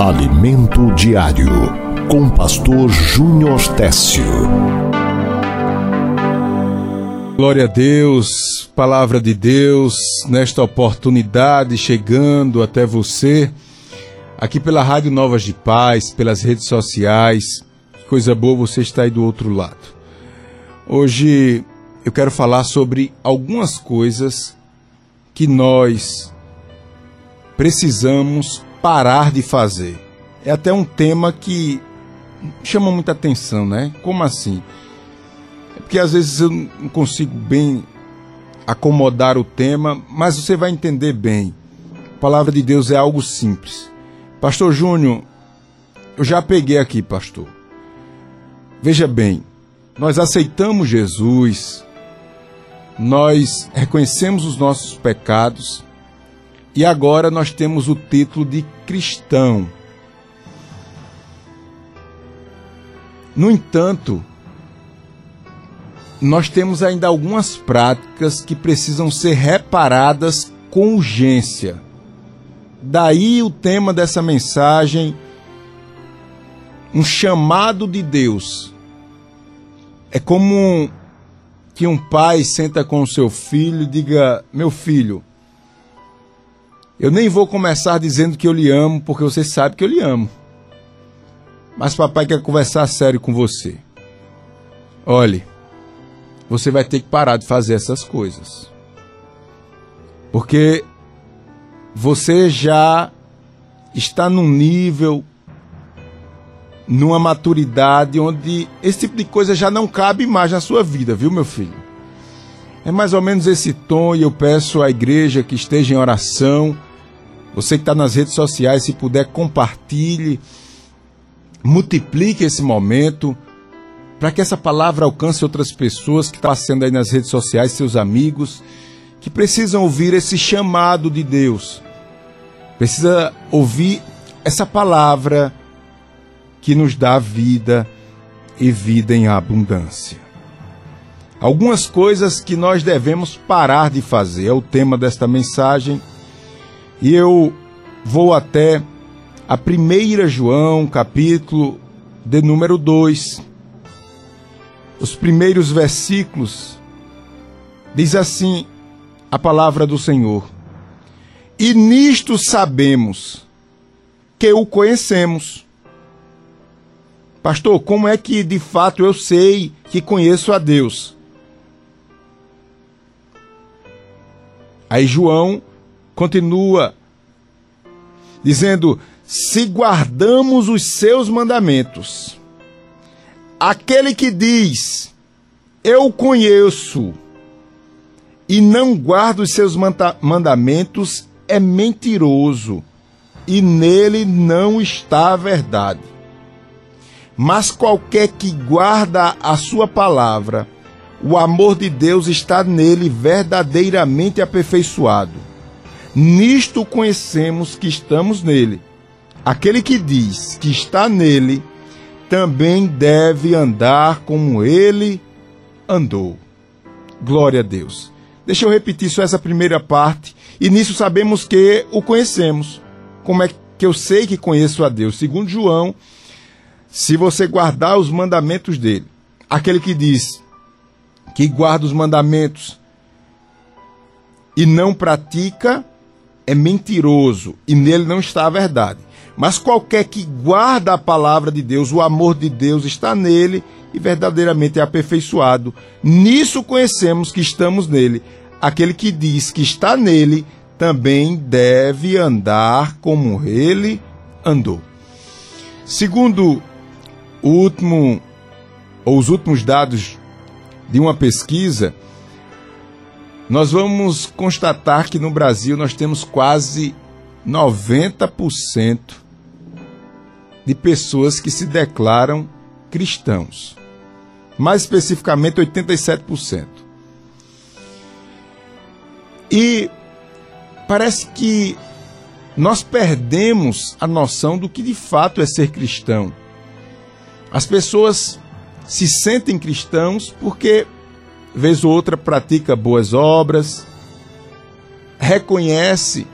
Alimento Diário, com Pastor Júnior Técio. Glória a Deus, palavra de Deus, nesta oportunidade chegando até você, aqui pela Rádio Novas de Paz, pelas redes sociais. Coisa boa você está aí do outro lado. Hoje eu quero falar sobre algumas coisas que nós precisamos parar de fazer. É até um tema que chama muita atenção, né? Como assim? É porque às vezes eu não consigo bem acomodar o tema, mas você vai entender bem. A palavra de Deus é algo simples. Pastor Júnior, eu já peguei aqui, pastor. Veja bem, nós aceitamos Jesus, nós reconhecemos os nossos pecados, e agora nós temos o título de cristão. No entanto, nós temos ainda algumas práticas que precisam ser reparadas com urgência. Daí o tema dessa mensagem, um chamado de Deus. É como que um pai senta com o seu filho e diga: Meu filho, eu nem vou começar dizendo que eu lhe amo, porque você sabe que eu lhe amo. Mas papai quer conversar sério com você. Olhe, você vai ter que parar de fazer essas coisas. Porque você já está num nível, numa maturidade onde esse tipo de coisa já não cabe mais na sua vida, viu, meu filho? É mais ou menos esse tom e eu peço à igreja que esteja em oração você que está nas redes sociais, se puder, compartilhe, multiplique esse momento, para que essa palavra alcance outras pessoas que estão passando aí nas redes sociais, seus amigos, que precisam ouvir esse chamado de Deus. Precisa ouvir essa palavra que nos dá vida e vida em abundância. Algumas coisas que nós devemos parar de fazer é o tema desta mensagem e eu vou até a 1 João, capítulo de número 2. Os primeiros versículos diz assim a palavra do Senhor: E nisto sabemos que o conhecemos. Pastor, como é que de fato eu sei que conheço a Deus? Aí João continua dizendo: se guardamos os seus mandamentos. Aquele que diz, eu conheço, e não guarda os seus mandamentos, é mentiroso, e nele não está a verdade. Mas qualquer que guarda a sua palavra, o amor de Deus está nele verdadeiramente aperfeiçoado. Nisto conhecemos que estamos nele. Aquele que diz que está nele também deve andar como ele andou. Glória a Deus. Deixa eu repetir só essa primeira parte. E nisso sabemos que o conhecemos. Como é que eu sei que conheço a Deus? Segundo João, se você guardar os mandamentos dele, aquele que diz que guarda os mandamentos e não pratica, é mentiroso e nele não está a verdade. Mas qualquer que guarda a palavra de Deus, o amor de Deus está nele e verdadeiramente é aperfeiçoado. Nisso conhecemos que estamos nele. Aquele que diz que está nele também deve andar como ele andou. Segundo o último ou os últimos dados de uma pesquisa, nós vamos constatar que no Brasil nós temos quase 90% de pessoas que se declaram cristãos. Mais especificamente, 87%. E parece que nós perdemos a noção do que de fato é ser cristão. As pessoas se sentem cristãos porque vez ou outra pratica boas obras, reconhece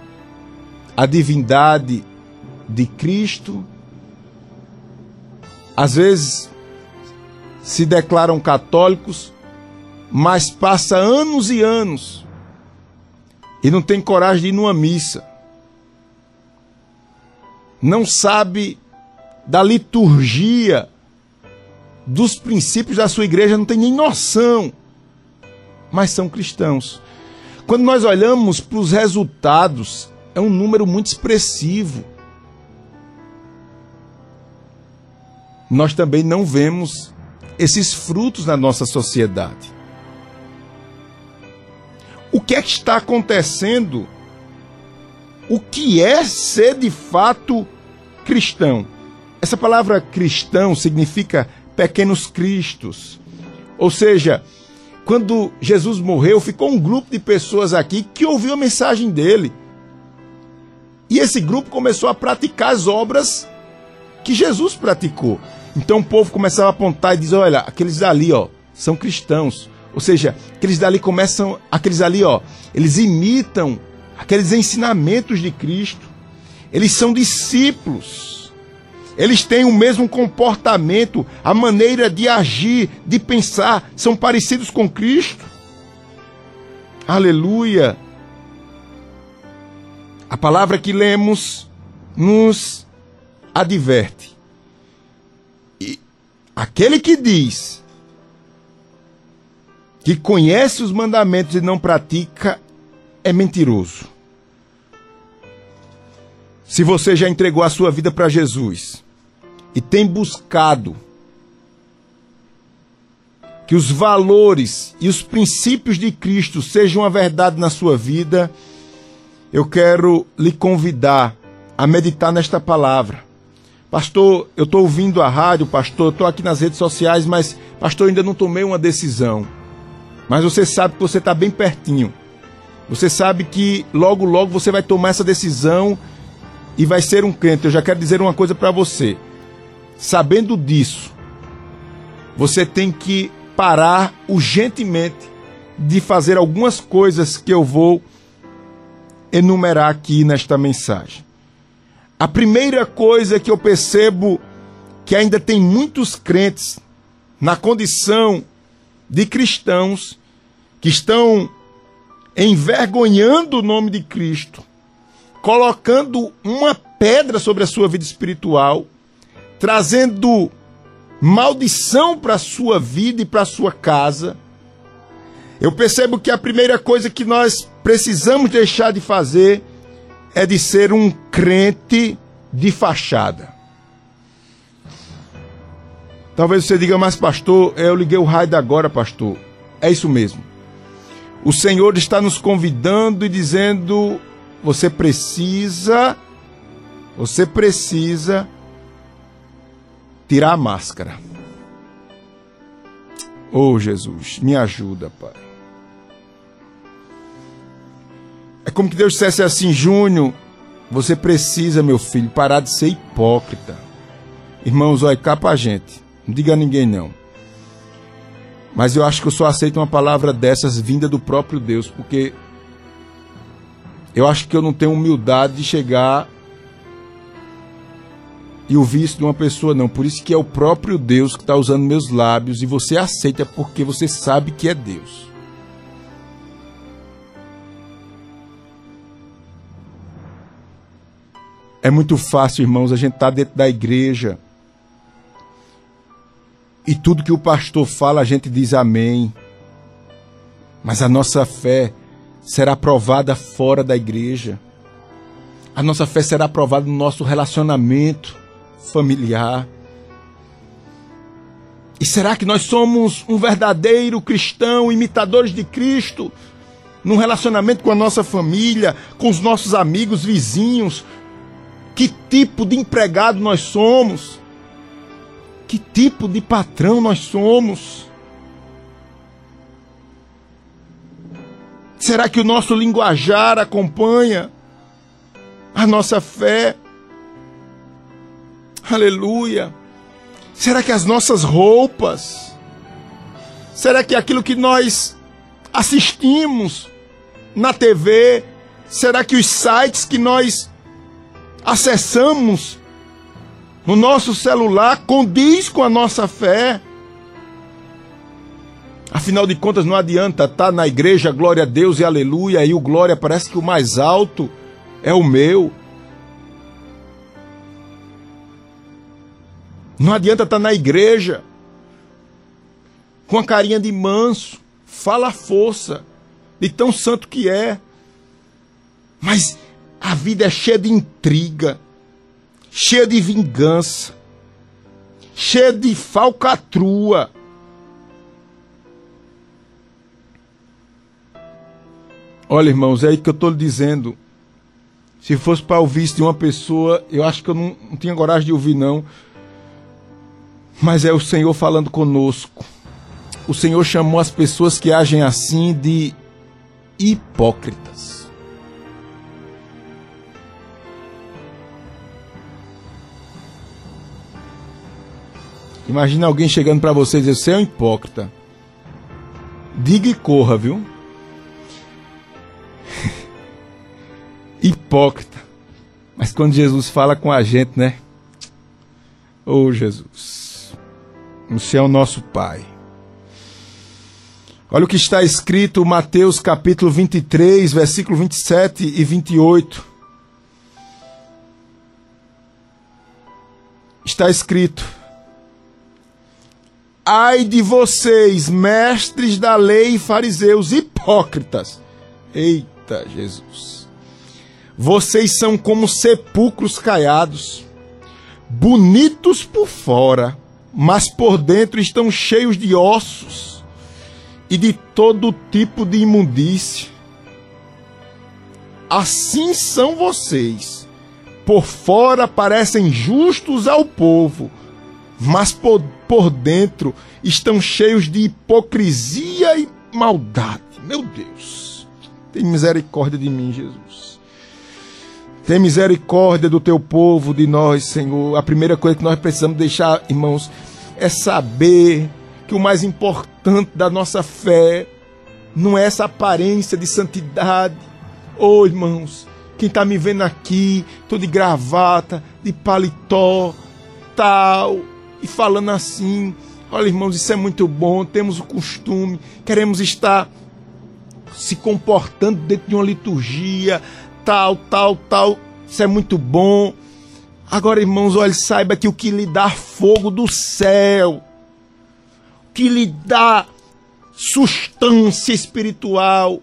a divindade de Cristo, às vezes se declaram católicos, mas passa anos e anos e não tem coragem de ir numa missa. Não sabe da liturgia, dos princípios da sua igreja, não tem nem noção, mas são cristãos. Quando nós olhamos para os resultados, é um número muito expressivo. Nós também não vemos esses frutos na nossa sociedade. O que é que está acontecendo? O que é ser de fato cristão? Essa palavra cristão significa pequenos cristos. Ou seja, quando Jesus morreu, ficou um grupo de pessoas aqui que ouviu a mensagem dele. E esse grupo começou a praticar as obras que Jesus praticou. Então o povo começava a apontar e dizer: olha, aqueles ali, ó, são cristãos. Ou seja, aqueles dali começam, aqueles ali, ó, eles imitam aqueles ensinamentos de Cristo. Eles são discípulos. Eles têm o mesmo comportamento, a maneira de agir, de pensar, são parecidos com Cristo. Aleluia. A palavra que lemos nos adverte Aquele que diz que conhece os mandamentos e não pratica é mentiroso. Se você já entregou a sua vida para Jesus e tem buscado que os valores e os princípios de Cristo sejam a verdade na sua vida, eu quero lhe convidar a meditar nesta palavra. Pastor, eu estou ouvindo a rádio, pastor, estou aqui nas redes sociais, mas, pastor, ainda não tomei uma decisão. Mas você sabe que você está bem pertinho. Você sabe que logo, logo você vai tomar essa decisão e vai ser um crente. Eu já quero dizer uma coisa para você. Sabendo disso, você tem que parar urgentemente de fazer algumas coisas que eu vou enumerar aqui nesta mensagem. A primeira coisa que eu percebo que ainda tem muitos crentes na condição de cristãos que estão envergonhando o nome de Cristo, colocando uma pedra sobre a sua vida espiritual, trazendo maldição para a sua vida e para a sua casa. Eu percebo que a primeira coisa que nós precisamos deixar de fazer é de ser um crente de fachada. Talvez você diga, mas pastor, eu liguei o raio agora, pastor. É isso mesmo. O Senhor está nos convidando e dizendo: você precisa, você precisa tirar a máscara. Oh Jesus, me ajuda, Pai. É como que Deus dissesse assim, Júnior, você precisa, meu filho, parar de ser hipócrita. Irmãos, olha cá pra gente. Não diga a ninguém não. Mas eu acho que eu só aceito uma palavra dessas vinda do próprio Deus, porque eu acho que eu não tenho humildade de chegar e ouvir isso de uma pessoa, não. Por isso que é o próprio Deus que está usando meus lábios e você aceita porque você sabe que é Deus. É muito fácil, irmãos, a gente estar tá dentro da igreja e tudo que o pastor fala a gente diz amém. Mas a nossa fé será provada fora da igreja. A nossa fé será provada no nosso relacionamento familiar. E será que nós somos um verdadeiro cristão, imitadores de Cristo, num relacionamento com a nossa família, com os nossos amigos, vizinhos, que tipo de empregado nós somos? Que tipo de patrão nós somos? Será que o nosso linguajar acompanha a nossa fé? Aleluia. Será que as nossas roupas? Será que aquilo que nós assistimos na TV? Será que os sites que nós acessamos no nosso celular condiz com a nossa fé. Afinal de contas, não adianta estar tá na igreja, glória a Deus e aleluia, e o glória parece que o mais alto é o meu. Não adianta estar tá na igreja com a carinha de manso, fala a força de tão santo que é. Mas a vida é cheia de intriga, cheia de vingança, cheia de falcatrua. Olha, irmãos, é aí que eu estou lhe dizendo. Se fosse para ouvir isso de uma pessoa, eu acho que eu não, não tinha coragem de ouvir, não. Mas é o Senhor falando conosco. O Senhor chamou as pessoas que agem assim de hipócritas. Imagina alguém chegando para você e dizer: Você é um hipócrita. Diga e corra, viu? hipócrita. Mas quando Jesus fala com a gente, né? Oh, Jesus. Você é o nosso Pai. Olha o que está escrito Mateus capítulo 23, versículo 27 e 28. Está escrito: Ai de vocês, mestres da lei fariseus, hipócritas. Eita, Jesus. Vocês são como sepulcros caiados, bonitos por fora, mas por dentro estão cheios de ossos e de todo tipo de imundície. Assim são vocês. Por fora parecem justos ao povo, mas por, por dentro estão cheios de hipocrisia e maldade. Meu Deus, tem misericórdia de mim, Jesus. Tem misericórdia do teu povo, de nós, Senhor. A primeira coisa que nós precisamos deixar, irmãos, é saber que o mais importante da nossa fé não é essa aparência de santidade. Oh, irmãos, quem está me vendo aqui, tô de gravata, de paletó, tal, e falando assim: olha, irmãos, isso é muito bom, temos o costume, queremos estar se comportando dentro de uma liturgia, tal, tal, tal, isso é muito bom. Agora, irmãos, olha, saiba que o que lhe dá fogo do céu, que lhe dá substância espiritual,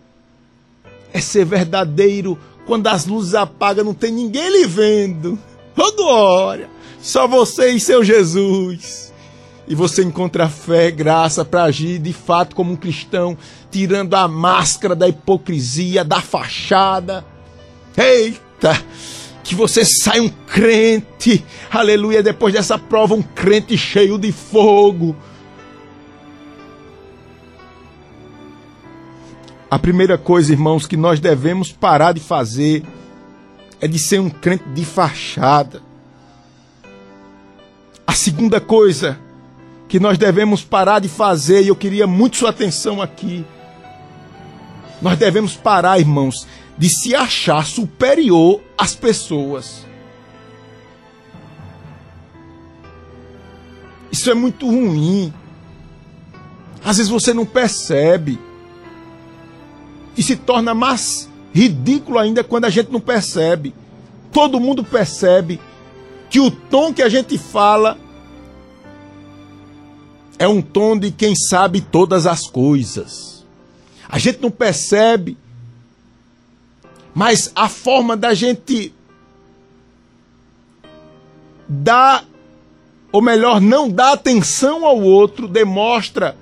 é ser verdadeiro. Quando as luzes apagam, não tem ninguém lhe vendo. Oh, glória! Só você e seu Jesus. E você encontra fé, graça para agir de fato como um cristão, tirando a máscara da hipocrisia, da fachada. Eita! Que você sai um crente, aleluia, depois dessa prova, um crente cheio de fogo. A primeira coisa, irmãos, que nós devemos parar de fazer é de ser um crente de fachada. A segunda coisa que nós devemos parar de fazer, e eu queria muito sua atenção aqui. Nós devemos parar, irmãos, de se achar superior às pessoas. Isso é muito ruim. Às vezes você não percebe. E se torna mais ridículo ainda quando a gente não percebe. Todo mundo percebe que o tom que a gente fala é um tom de quem sabe todas as coisas. A gente não percebe, mas a forma da gente dar, ou melhor, não dar atenção ao outro, demonstra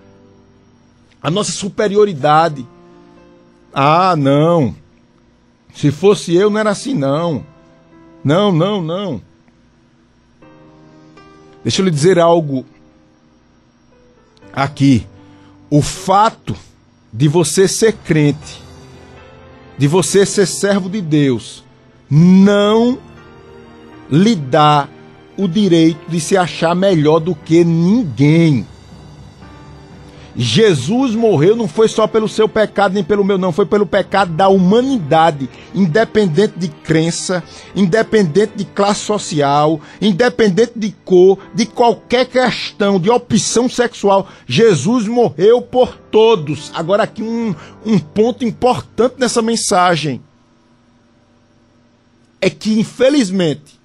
a nossa superioridade. Ah, não. Se fosse eu, não era assim, não. Não, não, não. Deixa eu lhe dizer algo aqui o fato de você ser crente, de você ser servo de Deus, não lhe dá o direito de se achar melhor do que ninguém. Jesus morreu não foi só pelo seu pecado nem pelo meu, não, foi pelo pecado da humanidade, independente de crença, independente de classe social, independente de cor, de qualquer questão, de opção sexual. Jesus morreu por todos. Agora, aqui um, um ponto importante nessa mensagem é que, infelizmente,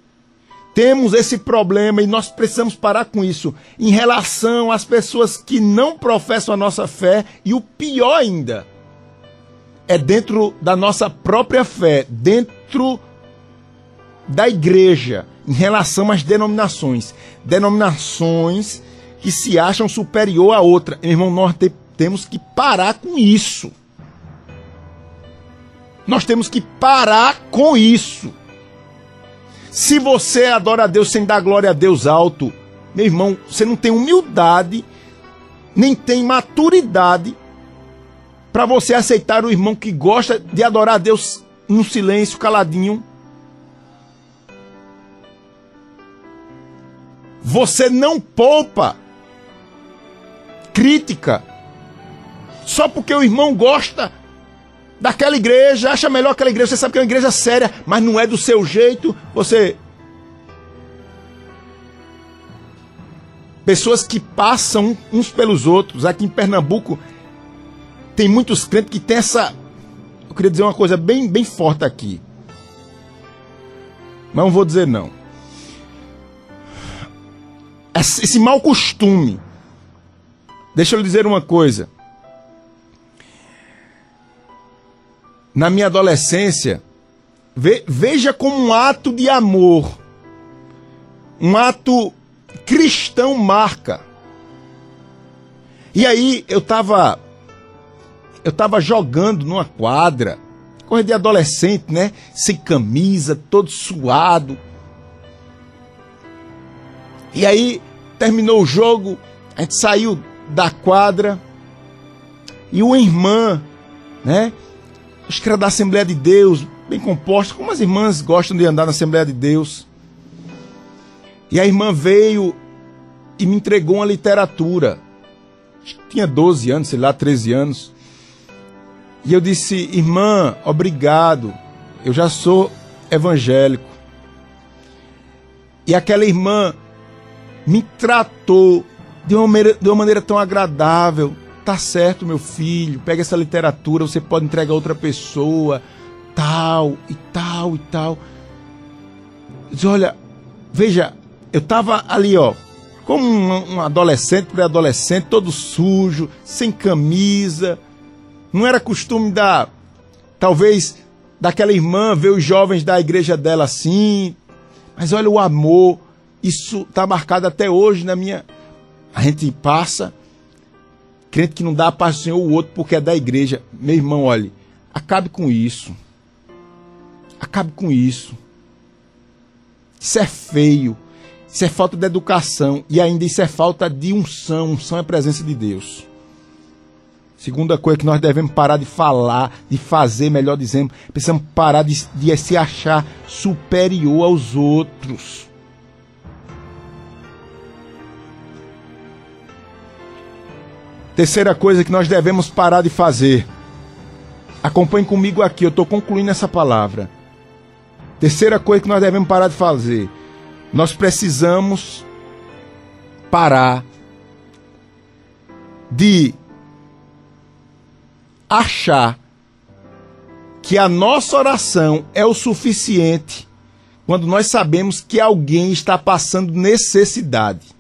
temos esse problema e nós precisamos parar com isso em relação às pessoas que não professam a nossa fé e o pior ainda é dentro da nossa própria fé, dentro da igreja, em relação às denominações, denominações que se acham superior a outra. Irmão, nós te, temos que parar com isso. Nós temos que parar com isso. Se você adora a Deus sem dar glória a Deus alto, meu irmão, você não tem humildade, nem tem maturidade para você aceitar o irmão que gosta de adorar a Deus no silêncio, caladinho. Você não poupa crítica só porque o irmão gosta daquela igreja, acha melhor aquela igreja, você sabe que é uma igreja séria, mas não é do seu jeito, você. Pessoas que passam uns pelos outros. Aqui em Pernambuco tem muitos crentes que tem essa. Eu queria dizer uma coisa bem, bem forte aqui. Não vou dizer não. Esse mau costume. Deixa eu lhe dizer uma coisa. Na minha adolescência, ve, veja como um ato de amor, um ato cristão marca. E aí eu tava eu tava jogando numa quadra, coisa de adolescente, né? Sem camisa, todo suado. E aí terminou o jogo, a gente saiu da quadra e uma irmã, né? Que era da Assembleia de Deus, bem composta, como as irmãs gostam de andar na Assembleia de Deus. E a irmã veio e me entregou uma literatura. Tinha 12 anos, sei lá, 13 anos. E eu disse, irmã, obrigado, eu já sou evangélico. E aquela irmã me tratou de uma maneira, de uma maneira tão agradável, tá certo, meu filho, pega essa literatura, você pode entregar a outra pessoa, tal e tal e tal. Diz, olha, veja, eu tava ali, ó, como um, um adolescente, pré-adolescente, todo sujo, sem camisa. Não era costume da, talvez, daquela irmã ver os jovens da igreja dela assim. Mas olha o amor, isso tá marcado até hoje na minha. A gente passa Crente que não dá a paz do Senhor o outro porque é da igreja. Meu irmão, olhe, acabe com isso. Acabe com isso. Isso é feio. Isso é falta de educação. E ainda isso é falta de unção. Unção é a presença de Deus. Segunda coisa que nós devemos parar de falar, de fazer, melhor dizendo, precisamos parar de, de se achar superior aos outros. Terceira coisa que nós devemos parar de fazer. Acompanhe comigo aqui, eu estou concluindo essa palavra. Terceira coisa que nós devemos parar de fazer. Nós precisamos parar de achar que a nossa oração é o suficiente quando nós sabemos que alguém está passando necessidade.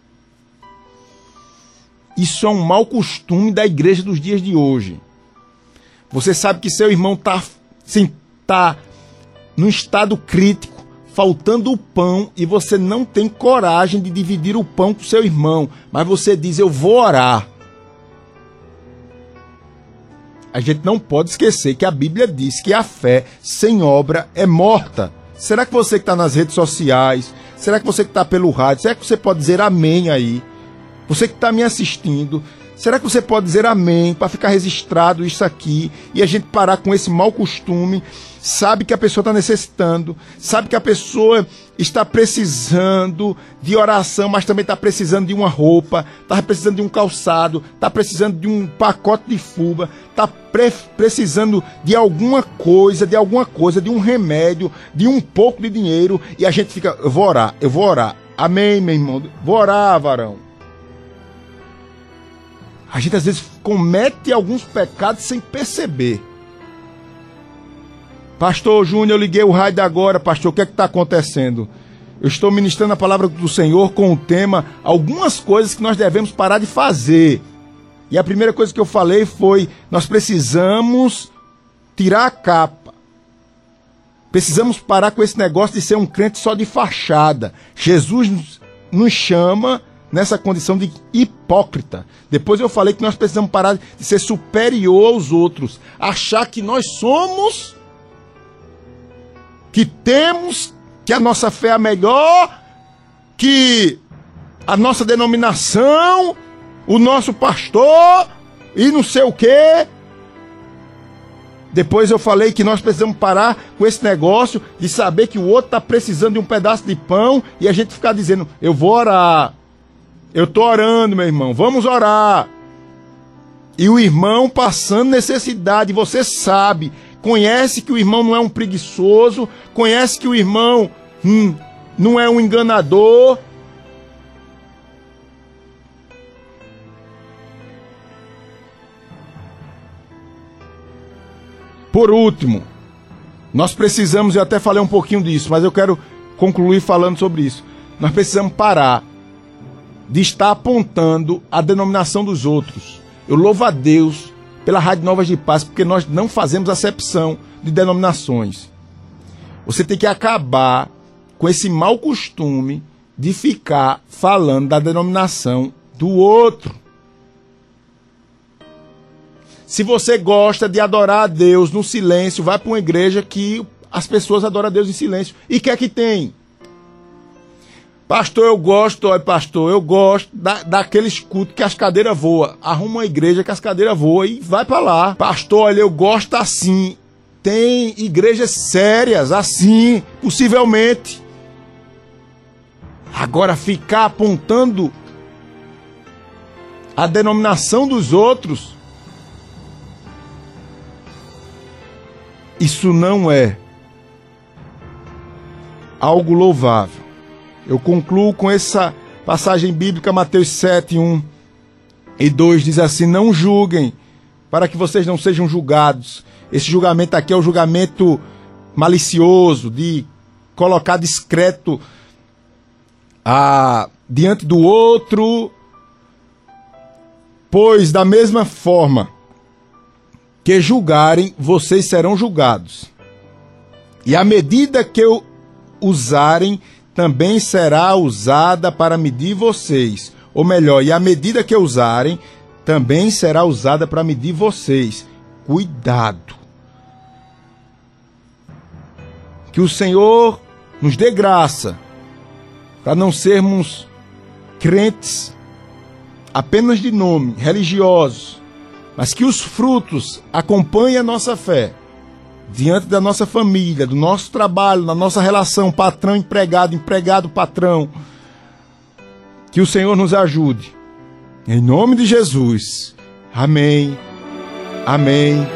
Isso é um mau costume da igreja dos dias de hoje. Você sabe que seu irmão está tá num estado crítico, faltando o pão, e você não tem coragem de dividir o pão com seu irmão, mas você diz: Eu vou orar. A gente não pode esquecer que a Bíblia diz que a fé sem obra é morta. Será que você que está nas redes sociais, será que você que está pelo rádio, será que você pode dizer amém aí? Você que está me assistindo, Será que você pode dizer amém para ficar registrado isso aqui e a gente parar com esse mau costume? Sabe que a pessoa está necessitando, sabe que a pessoa está precisando de oração, mas também está precisando de uma roupa, está precisando de um calçado, está precisando de um pacote de fuba, está pre precisando de alguma coisa, de alguma coisa, de um remédio, de um pouco de dinheiro e a gente fica, eu vou orar, eu vou orar. Amém, meu irmão. Vou orar, varão. A gente às vezes comete alguns pecados sem perceber. Pastor Júnior, eu liguei o raio agora, pastor, o que é que está acontecendo? Eu estou ministrando a palavra do Senhor com o tema algumas coisas que nós devemos parar de fazer. E a primeira coisa que eu falei foi: nós precisamos tirar a capa. Precisamos parar com esse negócio de ser um crente só de fachada. Jesus nos chama nessa condição de hipócrita. Depois eu falei que nós precisamos parar de ser superior aos outros, achar que nós somos, que temos, que a nossa fé é melhor, que a nossa denominação, o nosso pastor e não sei o quê. Depois eu falei que nós precisamos parar com esse negócio de saber que o outro está precisando de um pedaço de pão e a gente ficar dizendo, eu vou orar, eu estou orando, meu irmão. Vamos orar. E o irmão passando necessidade, você sabe, conhece que o irmão não é um preguiçoso, conhece que o irmão hum, não é um enganador. Por último, nós precisamos, eu até falei um pouquinho disso, mas eu quero concluir falando sobre isso. Nós precisamos parar de estar apontando a denominação dos outros. Eu louvo a Deus pela Rádio Novas de Paz, porque nós não fazemos acepção de denominações. Você tem que acabar com esse mau costume de ficar falando da denominação do outro. Se você gosta de adorar a Deus no silêncio, vai para uma igreja que as pessoas adoram a Deus em silêncio. E quer que tem? Pastor, eu gosto, olha, pastor, eu gosto da, daqueles cultos que as cadeiras voam. Arruma uma igreja que as cadeiras voam e vai para lá. Pastor, olha, eu gosto assim. Tem igrejas sérias assim, possivelmente. Agora ficar apontando a denominação dos outros, isso não é algo louvável. Eu concluo com essa passagem bíblica, Mateus 7, 1 e 2, diz assim: Não julguem, para que vocês não sejam julgados. Esse julgamento aqui é o julgamento malicioso, de colocar discreto a, diante do outro, pois da mesma forma que julgarem, vocês serão julgados. E à medida que usarem, também será usada para medir vocês. Ou melhor, e a medida que usarem também será usada para medir vocês. Cuidado. Que o Senhor nos dê graça para não sermos crentes apenas de nome, religiosos, mas que os frutos acompanhem a nossa fé diante da nossa família, do nosso trabalho, da nossa relação patrão-empregado, empregado-patrão. Que o Senhor nos ajude. Em nome de Jesus. Amém. Amém.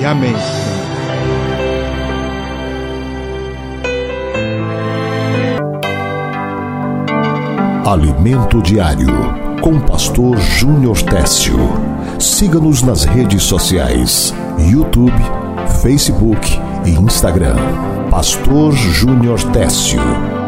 E amém. Alimento Diário com o pastor Júnior Técio. Siga-nos nas redes sociais: YouTube, Facebook e Instagram. Pastor Júnior Técio.